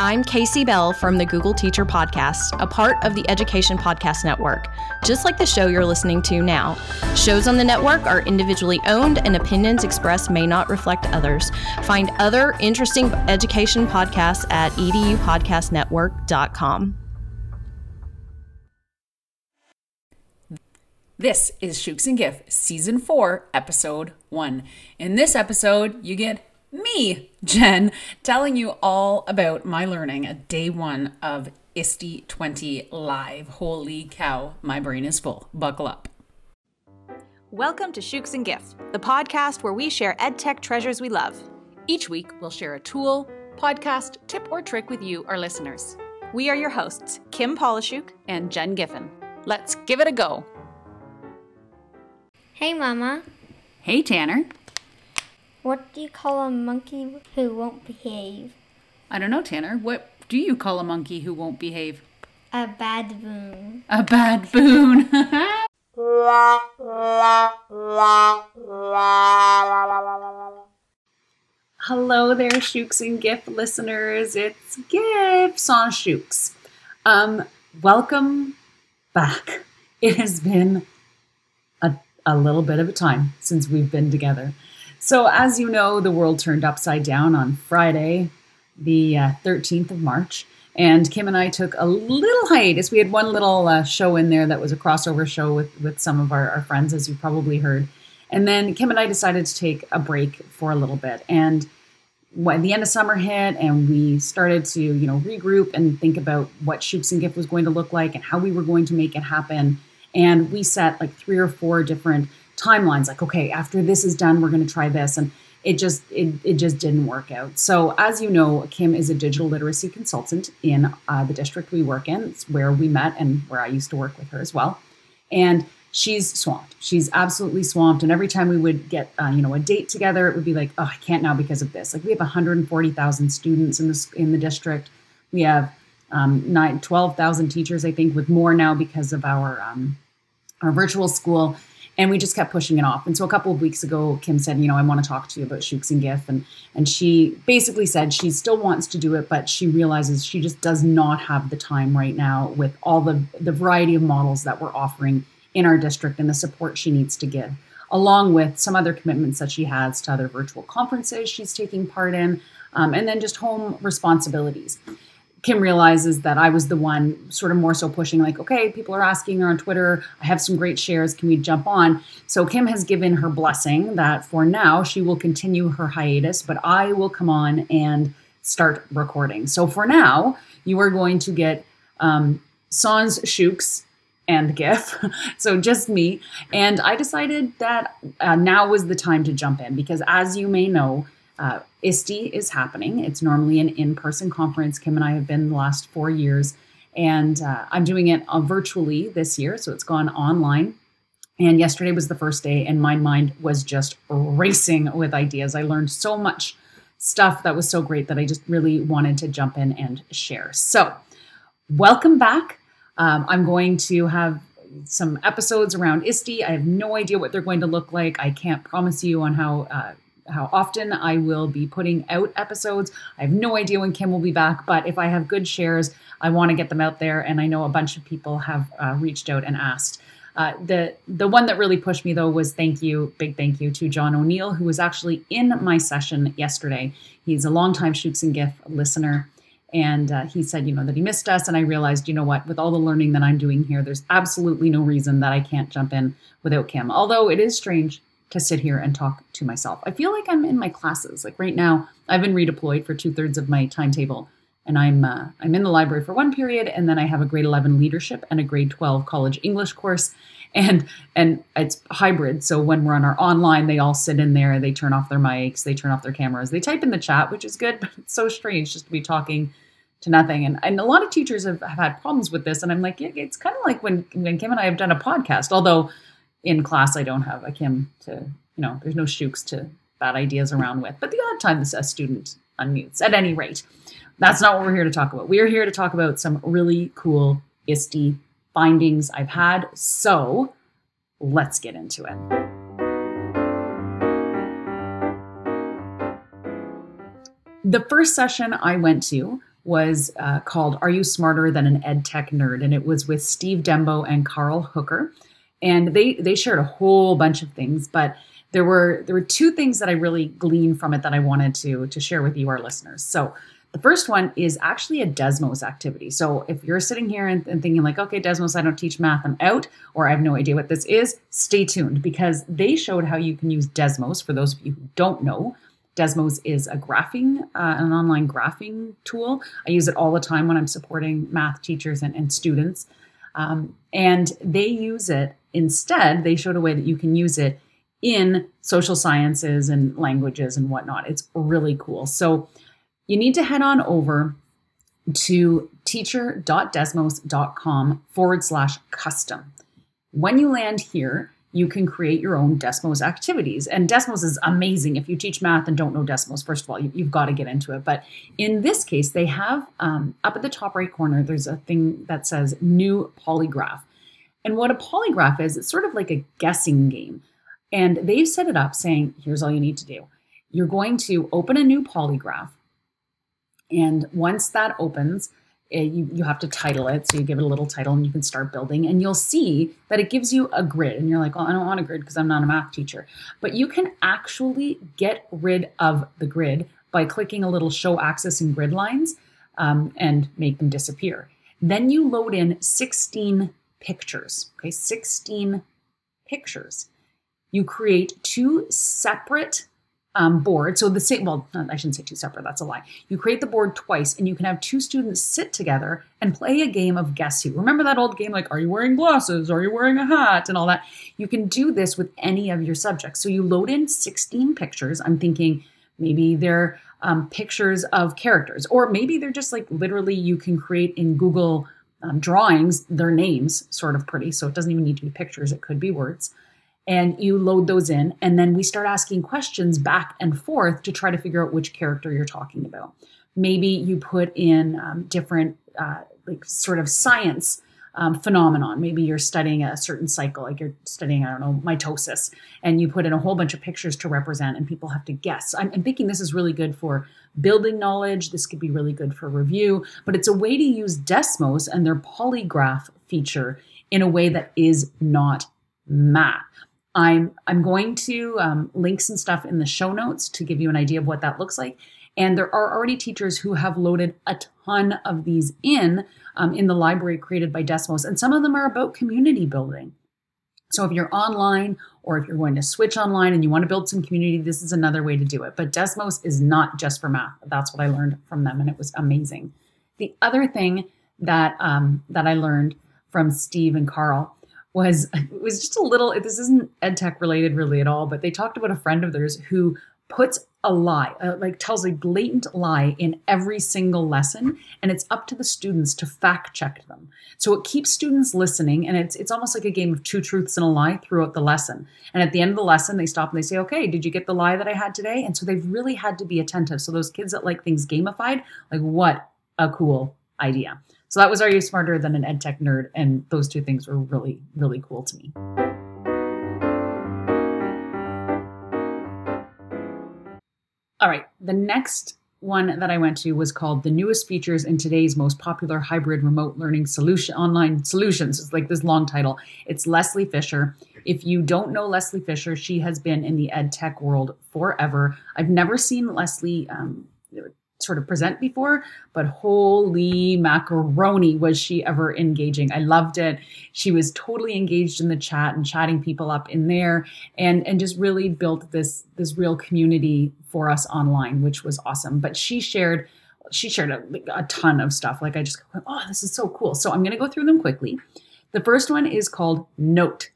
I'm Casey Bell from the Google Teacher Podcast, a part of the Education Podcast Network, just like the show you're listening to now. Shows on the network are individually owned, and opinions expressed may not reflect others. Find other interesting education podcasts at edupodcastnetwork.com. This is Shukes and Giff, Season 4, Episode 1. In this episode, you get me, Jen, telling you all about my learning at day one of ISTE 20 Live. Holy cow, my brain is full. Buckle up. Welcome to Shukes and Giff, the podcast where we share edtech treasures we love. Each week, we'll share a tool, podcast, tip, or trick with you, our listeners. We are your hosts, Kim Pollishuke and Jen Giffen. Let's give it a go. Hey, Mama. Hey, Tanner. What do you call a monkey who won't behave? I don't know, Tanner. What do you call a monkey who won't behave? A bad boon. A bad boon. Hello there, Shukes and Giff listeners. It's Gifts on Shukes. Um, welcome back. It has been a, a little bit of a time since we've been together. So, as you know, the world turned upside down on Friday, the uh, 13th of March. And Kim and I took a little hiatus. We had one little uh, show in there that was a crossover show with, with some of our, our friends, as you probably heard. And then Kim and I decided to take a break for a little bit. And when the end of summer hit and we started to, you know, regroup and think about what Shukes and Giff was going to look like and how we were going to make it happen. And we set like three or four different timelines like okay after this is done we're going to try this and it just it, it just didn't work out. So as you know kim is a digital literacy consultant in uh, the district we work in. It's where we met and where i used to work with her as well. And she's swamped. She's absolutely swamped and every time we would get uh, you know a date together it would be like oh i can't now because of this. Like we have 140000 students in this in the district. We have um, nine, 12,000 teachers, I think, with more now because of our um, our virtual school and we just kept pushing it off. And so a couple of weeks ago, Kim said, you know, I want to talk to you about Shukes and Giff, And, and she basically said she still wants to do it, but she realizes she just does not have the time right now with all the, the variety of models that we're offering in our district and the support she needs to give, along with some other commitments that she has to other virtual conferences she's taking part in, um, and then just home responsibilities. Kim realizes that I was the one sort of more so pushing, like, okay, people are asking her on Twitter. I have some great shares. Can we jump on? So Kim has given her blessing that for now she will continue her hiatus, but I will come on and start recording. So for now, you are going to get um, Sans Shukes and Giff, so just me. And I decided that uh, now was the time to jump in because, as you may know, uh, ISTE is happening. It's normally an in person conference. Kim and I have been the last four years, and uh, I'm doing it uh, virtually this year. So it's gone online. And yesterday was the first day, and my mind was just racing with ideas. I learned so much stuff that was so great that I just really wanted to jump in and share. So, welcome back. Um, I'm going to have some episodes around ISTE. I have no idea what they're going to look like. I can't promise you on how uh, how often I will be putting out episodes. I have no idea when Kim will be back, but if I have good shares, I want to get them out there. And I know a bunch of people have uh, reached out and asked. Uh, the the one that really pushed me though was thank you, big thank you to John O'Neill, who was actually in my session yesterday. He's a longtime Shukes and Giff listener. And uh, he said, you know, that he missed us. And I realized, you know what, with all the learning that I'm doing here, there's absolutely no reason that I can't jump in without Kim. Although it is strange to sit here and talk to myself. I feel like I'm in my classes. Like right now, I've been redeployed for two thirds of my timetable, and I'm uh, I'm in the library for one period, and then I have a grade 11 leadership and a grade 12 college English course, and and it's hybrid. So when we're on our online, they all sit in there, they turn off their mics, they turn off their cameras, they type in the chat, which is good, but it's so strange just to be talking to nothing. And, and a lot of teachers have, have had problems with this. And I'm like, it's kind of like when, when Kim and I have done a podcast, although in class I don't have a Kim to, you know, there's no Shukes to bad ideas around with. But the odd time a student unmutes. At any rate, that's not what we're here to talk about. We are here to talk about some really cool ISTE findings I've had. So let's get into it. The first session I went to was uh, called Are You Smarter Than an Ed Tech Nerd? And it was with Steve Dembo and Carl Hooker. And they, they shared a whole bunch of things, but there were there were two things that I really gleaned from it that I wanted to to share with you, our listeners. So the first one is actually a Desmos activity. So if you're sitting here and, and, thinking like, okay, Desmos, I don't teach math, I'm out, or I have no idea what this is, stay tuned because they showed how you can use Desmos. For those of you who don't know, Desmos is a graphing, uh, an online graphing tool. I use it all the time when I'm supporting math teachers and, and students. Um, and they use it instead, they showed a way that you can use it in social sciences and languages and whatnot. It's really cool. So you need to head on over to teacher.desmos.com forward slash custom. When you land here, you can create your own Desmos activities. And Desmos is amazing. If you teach math and don't know Desmos, first of all, you, have got to get into it. But in this case, they have um, up at the top right corner, there's a thing that says new polygraph. And what a polygraph is, it's sort of like a guessing game. And they've set it up saying, here's all you need to do. You're going to open a new polygraph. And once that opens, you, you have to title it. So you give it a little title and you can start building. And you'll see that it gives you a grid. And you're like, well, I don't want a grid because I'm not a math teacher. But you can actually get rid of the grid by clicking a little show axis and grid lines um, and make them disappear. Then you load in 16 pictures. Okay, 16 pictures you create two separate um, boards. So the same, well, I shouldn't say two separate, that's a lie. You create the board twice and you can have two students sit together and play a game of guess who. Remember that old game like, are you wearing glasses? Are you wearing a hat? And all that. You can do this with any of your subjects. So you load in 16 pictures. I'm thinking maybe they're um, pictures of characters, or maybe they're just like literally you can create in Google um, drawings their names, sort of pretty. So it doesn't even need to be pictures, it could be words and you load those in and then we start asking questions back and forth to try to figure out which character you're talking about. Maybe you put in um, different uh, like sort of science um, phenomenon. Maybe you're studying a certain cycle like you're studying i don't know mitosis and you put in a whole bunch of pictures to represent and people have to guess. I'm, I'm thinking this is really good for building knowledge. This could be really good for review but it's a way to use desmos and their polygraph feature in a way that is not math I'm I'm going to um, link some stuff in the show notes to give you an idea of what that looks like. And there are already teachers who have loaded a ton of these in um, in the library created by Desmos, and some of them are about community building. So if you're online or if you're going to switch online and you want to build some community, this is another way to do it. But Desmos is not just for math. That's what I learned from them, and it was amazing. The other thing that um, that I learned from Steve and Carl was it was just a little this isn't ed tech related really at all but they talked about a friend of theirs who puts a lie uh, like tells a blatant lie in every single lesson and it's up to the students to fact check them. So it keeps students listening and it's it's almost like a game of two truths and a lie throughout the lesson. And at the end of the lesson they stop and they say okay did you get the lie that i had today? And so they've really had to be attentive. So those kids that like things gamified like what a cool idea so that was Are You Smarter Than an EdTech Nerd? And those two things were really, really cool to me. All right, the next one that I went to was called The Newest Features in Today's Most Popular Hybrid Remote Learning Solution Online Solutions. It's like this long title. It's Leslie Fisher. If you don't know Leslie Fisher, she has been in the ed tech world forever. I've never seen Leslie um, sort of present before, but holy macaroni was she ever engaging. I loved it. She was totally engaged in the chat and chatting people up in there and and just really built this this real community for us online, which was awesome. But she shared she shared a, a ton of stuff. Like I just went, oh, this is so cool. So I'm going to go through them quickly. The first one is called Knowt.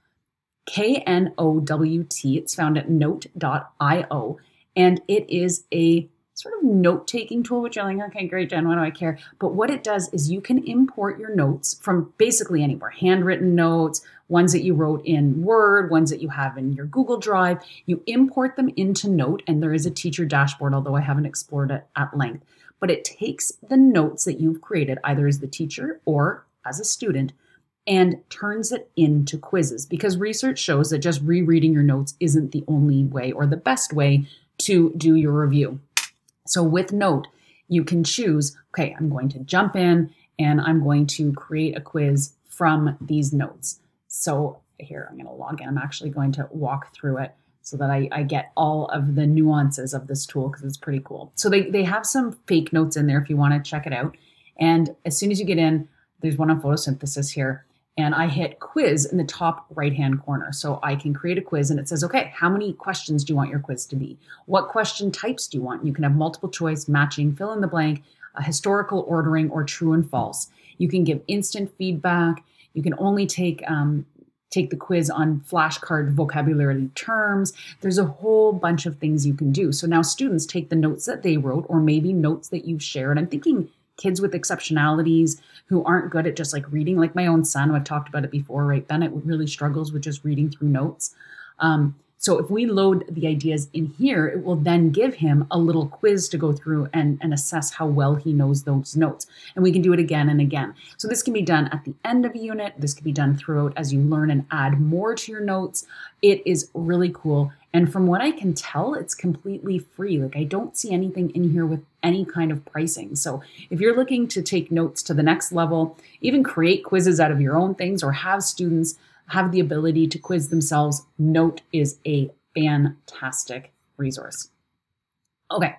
K N O W T. It's found at knowt.io And it is a sort of note taking tool, which you're like, okay, great, Jen, why do I care? But what it does is you can import your notes from basically anywhere handwritten notes, ones that you wrote in Word, ones that you have in your Google Drive. You import them into Knowt, and there is a teacher dashboard, although I haven't explored it at length. But it takes the notes that you've created, either as the teacher or as a student, and turns it into quizzes because research shows that just rereading your notes isn't the only way or the best way to do your review. So with Knowt, you can choose, okay, I'm going to jump in and I'm going to create a quiz from these notes. So here, I'm going to log in. I'm actually going to walk through it so that I, I get all of the nuances of this tool because it's pretty cool. So they, they have some fake notes in there if you want to check it out. And as soon as you get in, there's one on photosynthesis here. And I hit quiz in the top right hand corner. So I can create a quiz and it says, okay, how many questions do you want your quiz to be? What question types do you want? You can have multiple choice, matching, fill in the blank, historical ordering, or true and false. You can give instant feedback. You can only take um, take the quiz on flashcard vocabulary terms. There's a whole bunch of things you can do. So now students take the notes that they wrote or maybe notes that you've shared. I'm thinking kids with exceptionalities who aren't good at just like reading, like my own son, I've talked about it before, right? Bennett really struggles with just reading through notes. Um, so if we load the ideas in here, it will then give him a little quiz to go through and, and assess how well he knows those notes. And we can do it again and again. So this can be done at the end of a unit. This can be done throughout as you learn and add more to your notes. It is really cool. And from what I can tell, it's completely free. Like I don't see anything in here with any kind of pricing. So if you're looking to take notes to the next level, even create quizzes out of your own things or have students have the ability to quiz themselves, Knowt is a fantastic resource. Okay.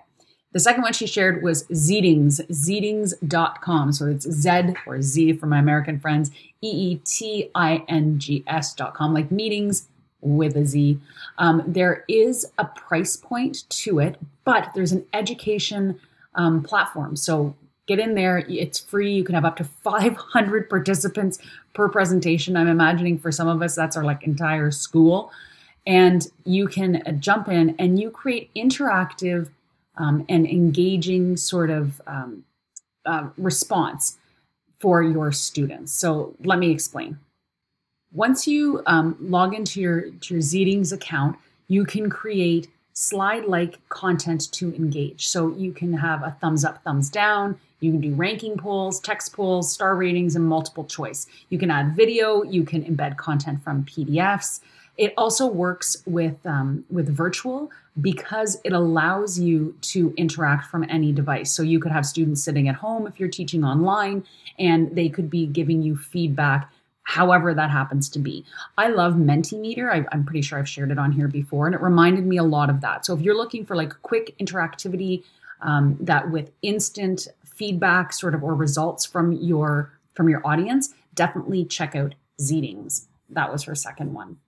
The second one she shared was Zeetings, zeetings.com. So it's Z or Z for my American friends, E E T I N G S.com, like meetings with a Z. Um, there is a price point to it, but there's an education um, platform. So get in there. It's free. You can have up to 500 participants per presentation. I'm imagining for some of us, that's our like entire school. And you can uh, jump in and you create interactive um, and engaging sort of um, uh, response for your students. So let me explain. Once you um, log into your, to your Zeetings account, you can create slide like content to engage. So you can have a thumbs up, thumbs down. You can do ranking polls, text polls, star ratings, and multiple choice. You can add video. You can embed content from PDFs. It also works with um, with virtual because it allows you to interact from any device. So you could have students sitting at home if you're teaching online, and they could be giving you feedback however that happens to be. I love Mentimeter. I, am pretty sure I've shared it on here before, and it reminded me a lot of that. So if you're looking for like quick interactivity, um, that with instant feedback sort of or results from your from your audience, definitely check out Zeetings. That was her second one.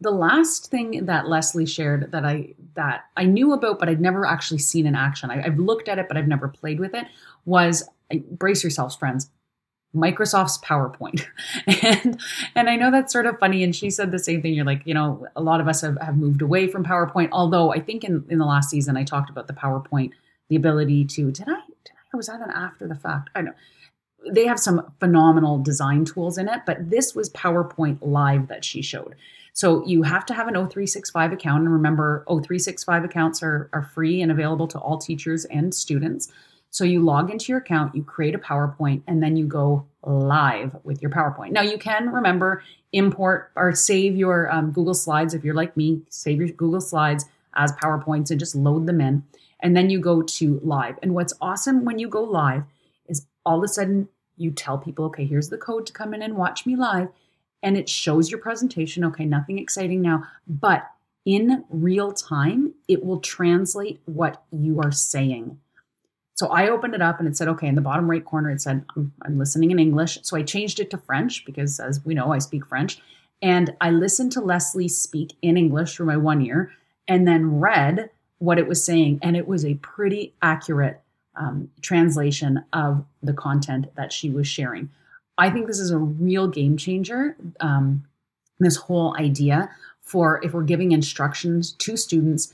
The last thing that Leslie shared that I that I knew about but I'd never actually seen in action. I, have looked at it but I've never played with it. Was brace yourselves, friends. Microsoft's PowerPoint. and and I know that's sort of funny. And she said the same thing. You're like, you know, a lot of us have, have moved away from PowerPoint. Although I think in, in the last season I talked about the PowerPoint, the ability to did I or was that an after the fact? I know. They have some phenomenal design tools in it, but this was PowerPoint Live that she showed. So you have to have an O365 account. And remember, O365 accounts are, are free and available to all teachers and students. So you log into your account, you create a PowerPoint, and then you go live with your PowerPoint. Now you can remember import or save your um, Google Slides if you're like me, save your Google Slides as PowerPoints and just load them in and then you go to live. And what's awesome when you go live is all of a sudden you tell people, okay, here's the code to come in and watch me live. And it shows your presentation. Okay, nothing exciting now, but in real time, it will translate what you are saying. So I opened it up and it said, okay, in the bottom right corner, it said, I'm, I'm, listening in English. So I changed it to French because, as we know, I speak French. And I listened to Leslie speak in English through my one ear and then read what it was saying. And it was a pretty accurate um, translation of the content that she was sharing. I think this is a real game changer. Um, this whole idea for if we're giving instructions to students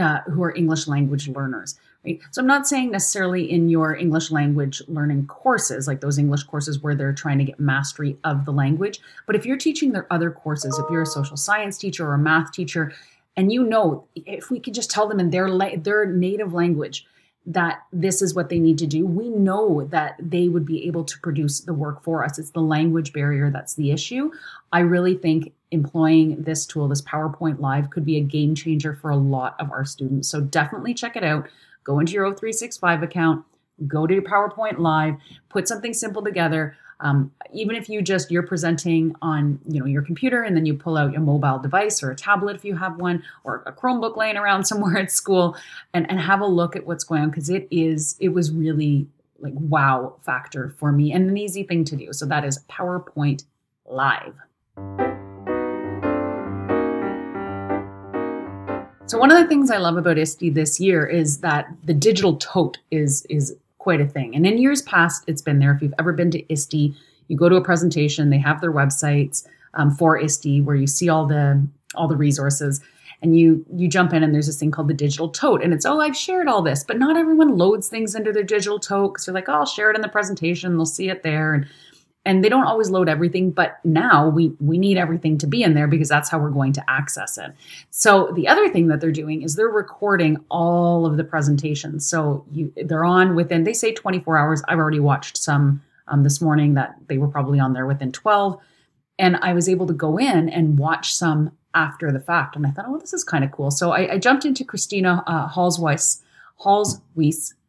uh, who are English language learners. Right? So I'm not saying necessarily in your English language learning courses, like those English courses where they're trying to get mastery of the language, but if you're teaching their other courses, if you're a social science teacher or a math teacher, and you know if we could just tell them in their la- their native language that this is what they need to do we know that they would be able to produce the work for us. It's the language barrier that's the issue. I really think employing this tool this powerpoint live could be a game changer for a lot of our students. So definitely check it out go into your o365 account go to your PowerPoint live, put something simple together. Um, even if you just you're presenting on you know your computer and then you pull out your mobile device or a tablet if you have one or a chromebook laying around somewhere at school and, and have a look at what's going on because it is it was really like wow factor for me and an easy thing to do so that is powerpoint live so one of the things i love about ISTE this year is that the digital tote is is quite a thing. And in years past, it's been there. If you've ever been to ISTE, you go to a presentation, they have their websites um, for ISTE where you see all the all the resources and you you jump in and there's this thing called the digital tote and it's oh i've shared all this but not everyone loads things into their digital tote because they're like oh i'll share it in the presentation they'll see it there and and they don't always load everything but now we we need everything to be in there because that's how we're going to access it. So the other thing that they're doing is they're recording all of the presentations. So you they're on within they say 24 hours. I've already watched some um, this morning that they were probably on there within 12 and i was able to go in and watch some after the fact. And i thought oh this is kind of cool. So I, I, jumped into christina uh, Holzweiss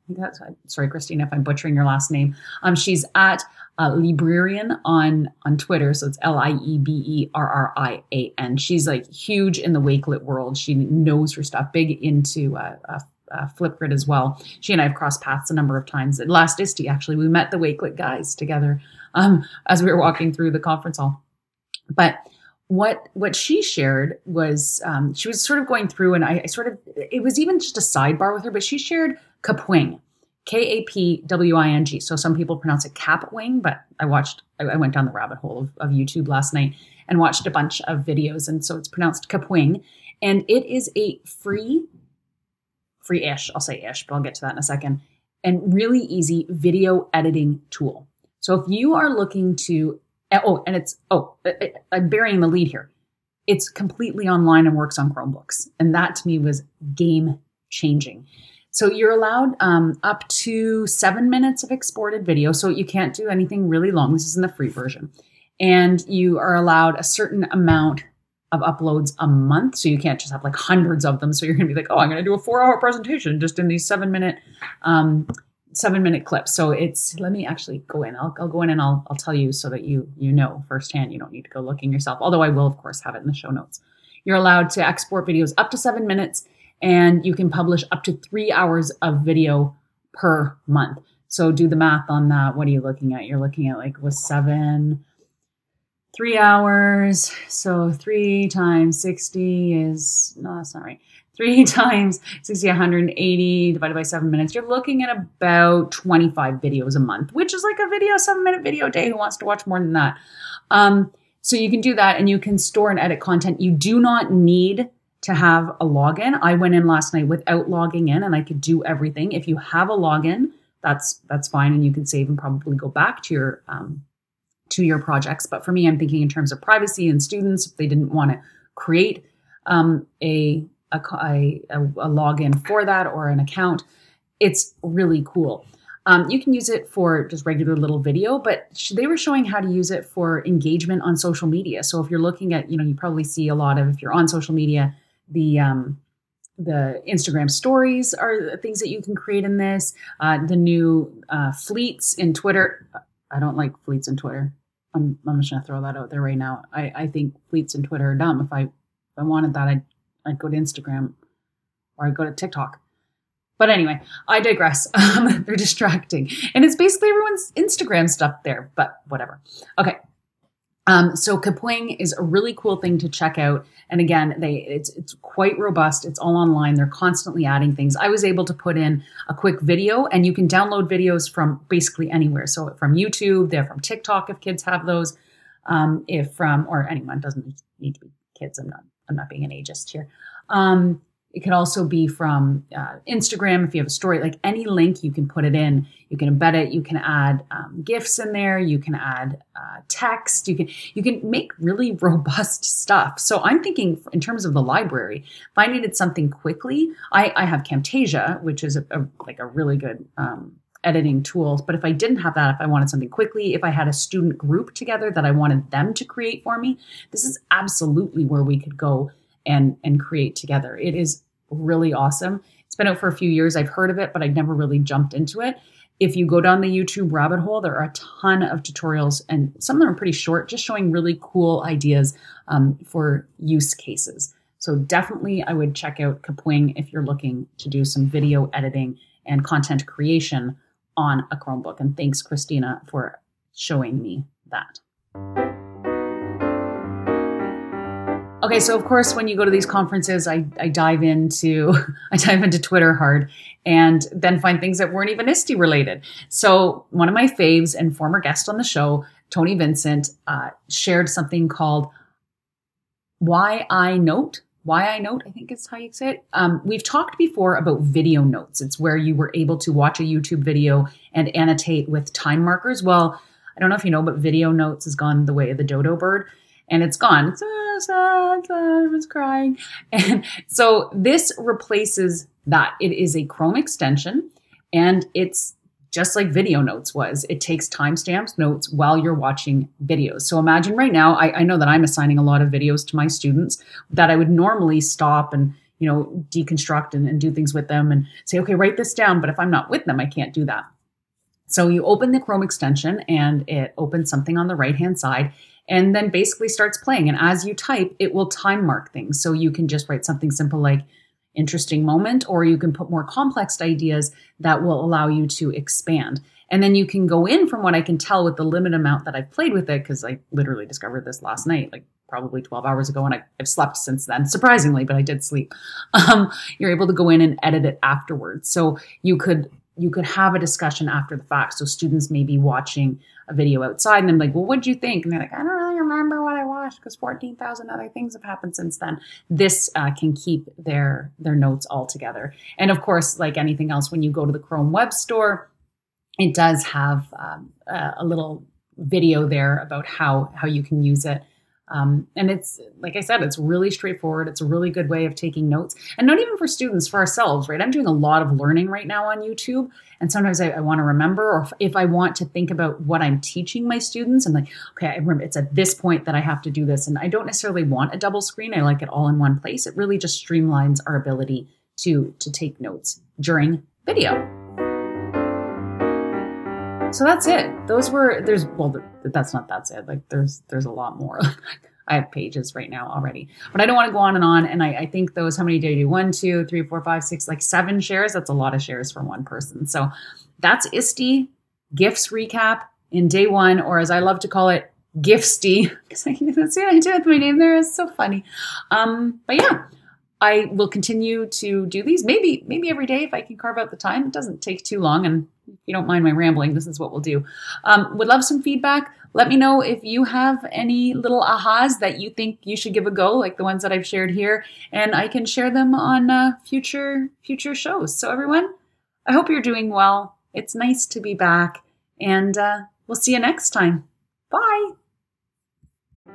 that's sorry christina if i'm butchering your last name. Um, she's at uh, Lieberrian on on Twitter. So it's L I E B E R R I A N. She's like huge in the Wakelet world. She knows her stuff. Big into uh, uh, uh, Flipgrid as well. She and I have crossed paths a number of times. At last ISTE, actually, we met the Wakelet guys together um, as we were walking through the conference hall. But what what she shared was um, she was sort of going through, and I, I sort of it was even just a sidebar with her, but she shared Kapwing K A P W I N G. So some people pronounce it cap wing, but I watched, I, went down the rabbit hole of, of, YouTube last night and watched a bunch of videos. And so it's pronounced kapwing. And it is a free, free ish, I'll say ish, but I'll get to that in a second, and really easy video editing tool. So if you are looking to, eh, oh, and it's, oh, eh, eh, I'm burying the lead here. It's completely online and works on Chromebooks. And that to me was game changing. So you're allowed um, up to seven minutes of exported video. So you can't do anything really long. This is in the free version. And you are allowed a certain amount of uploads a month. So you can't just have like hundreds of them. So you're going to be like, oh, I'm going to do a four hour presentation just in these seven minute, um, seven minute clips. So it's, let me actually go in. I'll, I'll go in and I'll, I'll tell you so that you, you know firsthand. You don't need to go looking yourself. Although I will, of course, have it in the show notes. You're allowed to export videos up to seven minutes and you can publish up to three hours of video per month. So do the math on that. What are you looking at? You're looking at like with seven, three hours. So three times 60 is, no, that's not right. Three times 60, 180 divided by seven minutes. You're looking at about 25 videos a month, which is like a video, seven minute video a day. Who wants to watch more than that? Um, so you can do that and you can store and edit content. You do not need to have a login. I went in last night without logging in and I could do everything. If you have a login, that's that's fine and you can save and probably go back to your um, to your projects. But for me, I'm thinking in terms of privacy and students, if they didn't want to create um, a, a, a, a login for that or an account, it's really cool. Um, you can use it for just regular little video, but they were showing how to use it for engagement on social media. So if you're looking at, you know, you probably see a lot of, if you're on social media, the um, the Instagram stories are things that you can create in this. Uh, the new uh, fleets in Twitter. I don't like fleets in Twitter. I'm, I'm just gonna throw that out there right now. I, I think fleets in Twitter are dumb. If I if I wanted that, I'd I'd go to Instagram or I'd go to TikTok. But anyway, I digress. Um, they're distracting, and it's basically everyone's Instagram stuff there. But whatever. Okay, um, so Kapwing is a really cool thing to check out. And again, they it's it's quite robust. It's all online. They're constantly adding things. I was able to put in a quick video, and you can download videos from basically anywhere. So from YouTube, they're from TikTok if kids have those. Um, if from or anyone doesn't need to be kids. I'm not I'm not being an ageist here. Um, it could also be from uh, Instagram if you have a story, like any link, you can put it in. You can embed it. You can add um, gifs in there. You can add uh, text. You can you can make really robust stuff. So I'm thinking in terms of the library. If I needed something quickly, I, I have Camtasia, which is a, a like a really good um, editing tools. But if I didn't have that, if I wanted something quickly, if I had a student group together that I wanted them to create for me, this is absolutely where we could go and and create together. It is really awesome. It's been out for a few years. I've heard of it, but I'd never really jumped into it. If you go down the YouTube rabbit hole, there are a ton of tutorials, and some of them are pretty short, just showing really cool ideas um, for use cases. So definitely, I would check out Kapwing if you're looking to do some video editing and content creation on a Chromebook. And thanks, Christina, for showing me that. Okay, so of course, when you go to these conferences, I, I dive into I dive into Twitter hard, and then find things that weren't even ISTE related. So one of my faves and former guest on the show, Tony Vincent, uh, shared something called "YiNote." Why I Note, I think is how you say it. Um, we've talked before about video notes. It's where you were able to watch a YouTube video and annotate with time markers. Well, I don't know if you know, but video notes has gone the way of the dodo bird and it's gone. It's uh, sad, sad, I was crying. And so this replaces that. It is a Chrome extension and it's just like video notes was. It takes timestamps notes while you're watching videos. So imagine right now, I, I know that I'm assigning a lot of videos to my students that I would normally stop and you know deconstruct and, and do things with them and say, okay, write this down. But if I'm not with them, I can't do that. So you open the Chrome extension and it opens something on the right hand side and then basically starts playing. And as you type, it will time mark things. So you can just write something simple like interesting moment, or you can put more complex ideas that will allow you to expand. And then you can go in from what I can tell with the limited amount that I've played with it, because I literally discovered this last night, like probably 12 hours ago, and I, have slept since then, surprisingly, but I did sleep. Um, you're able to go in and edit it afterwards. So you could you could have a discussion after the fact. So students may be watching a video outside and I'm like, well, what'd you think? And they're like, I don't really remember what I watched because 14,000 other things have happened since then. This uh, can keep their, their notes all together. And of course, like anything else, when you go to the Chrome Web Store, it does have um, a, a little video there about how, how you can use it. Um, and it's like I said, it's really straightforward. It's a really good way of taking notes, and not even for students, for ourselves, right? I'm doing a lot of learning right now on YouTube, and sometimes I, I want to remember, or if, if, I want to think about what I'm teaching my students, I'm like, okay, I remember it's at this point that I have to do this, and I don't necessarily want a double screen. I like it all in one place. It really just streamlines our ability to to take notes during video. So that's it. Those were there's well that's not that's it. Like there's there's a lot more. I have pages right now already, but I don't want to go on and on. And I, I think those how many did I do? One, two, three, four, five, six, like seven shares. That's a lot of shares for one person. So that's ISTE gifts recap in day one, or as I love to call it, Giftsty. Because I that's what I do with my name there. It's so funny. Um, but yeah. I will continue to do these maybe maybe every day if I can carve out the time. It doesn't take too long, and if you don't mind my rambling, this is what we'll do. Um, would love some feedback. Let me know if you have any little ahas that you think you should give a go, like the ones that I've shared here, and I can share them on uh, future future shows. So everyone, I hope you're doing well. It's nice to be back, and uh, we'll see you next time. Bye.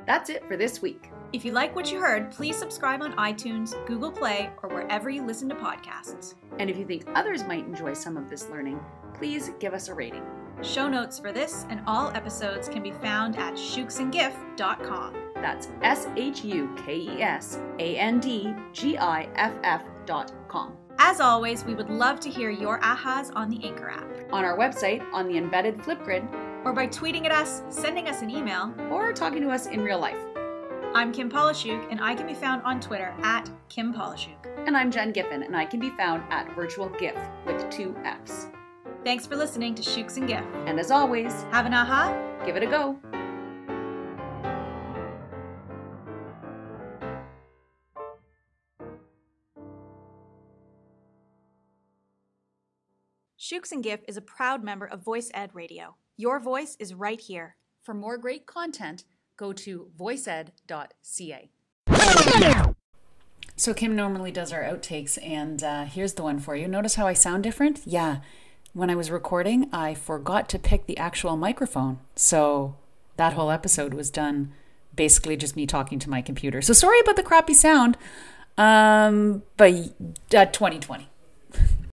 That's it for this week. If you like what you heard, please subscribe on iTunes, Google Play, or wherever you listen to podcasts. And if you think others might enjoy some of this learning, please give us a rating. Show notes for this and all episodes can be found at shukesandgiff.com. That's S H U K E S A N D G I F F.com. As always, we would love to hear your ahas on the Anchor app, on our website, on the embedded Flipgrid, or by tweeting at us, sending us an email, or talking to us in real life. I'm Kim Pollishuke, and I can be found on Twitter at Kim Pollishuke. And I'm Jen Giffen, and I can be found at Virtual Giff with two F's. Thanks for listening to Shukes and Giff. And as always, have an aha, give it a go. Shukes and Giff is a proud member of Voice Ed Radio. Your voice is right here. For more great content, go to voiceed.ca. So Kim normally does our outtakes, and uh, here's the one for you. Notice how I sound different? Yeah. When I was recording, I forgot to pick the actual microphone. So that whole episode was done basically just me talking to my computer. So sorry about the crappy sound, um, but uh, 2020.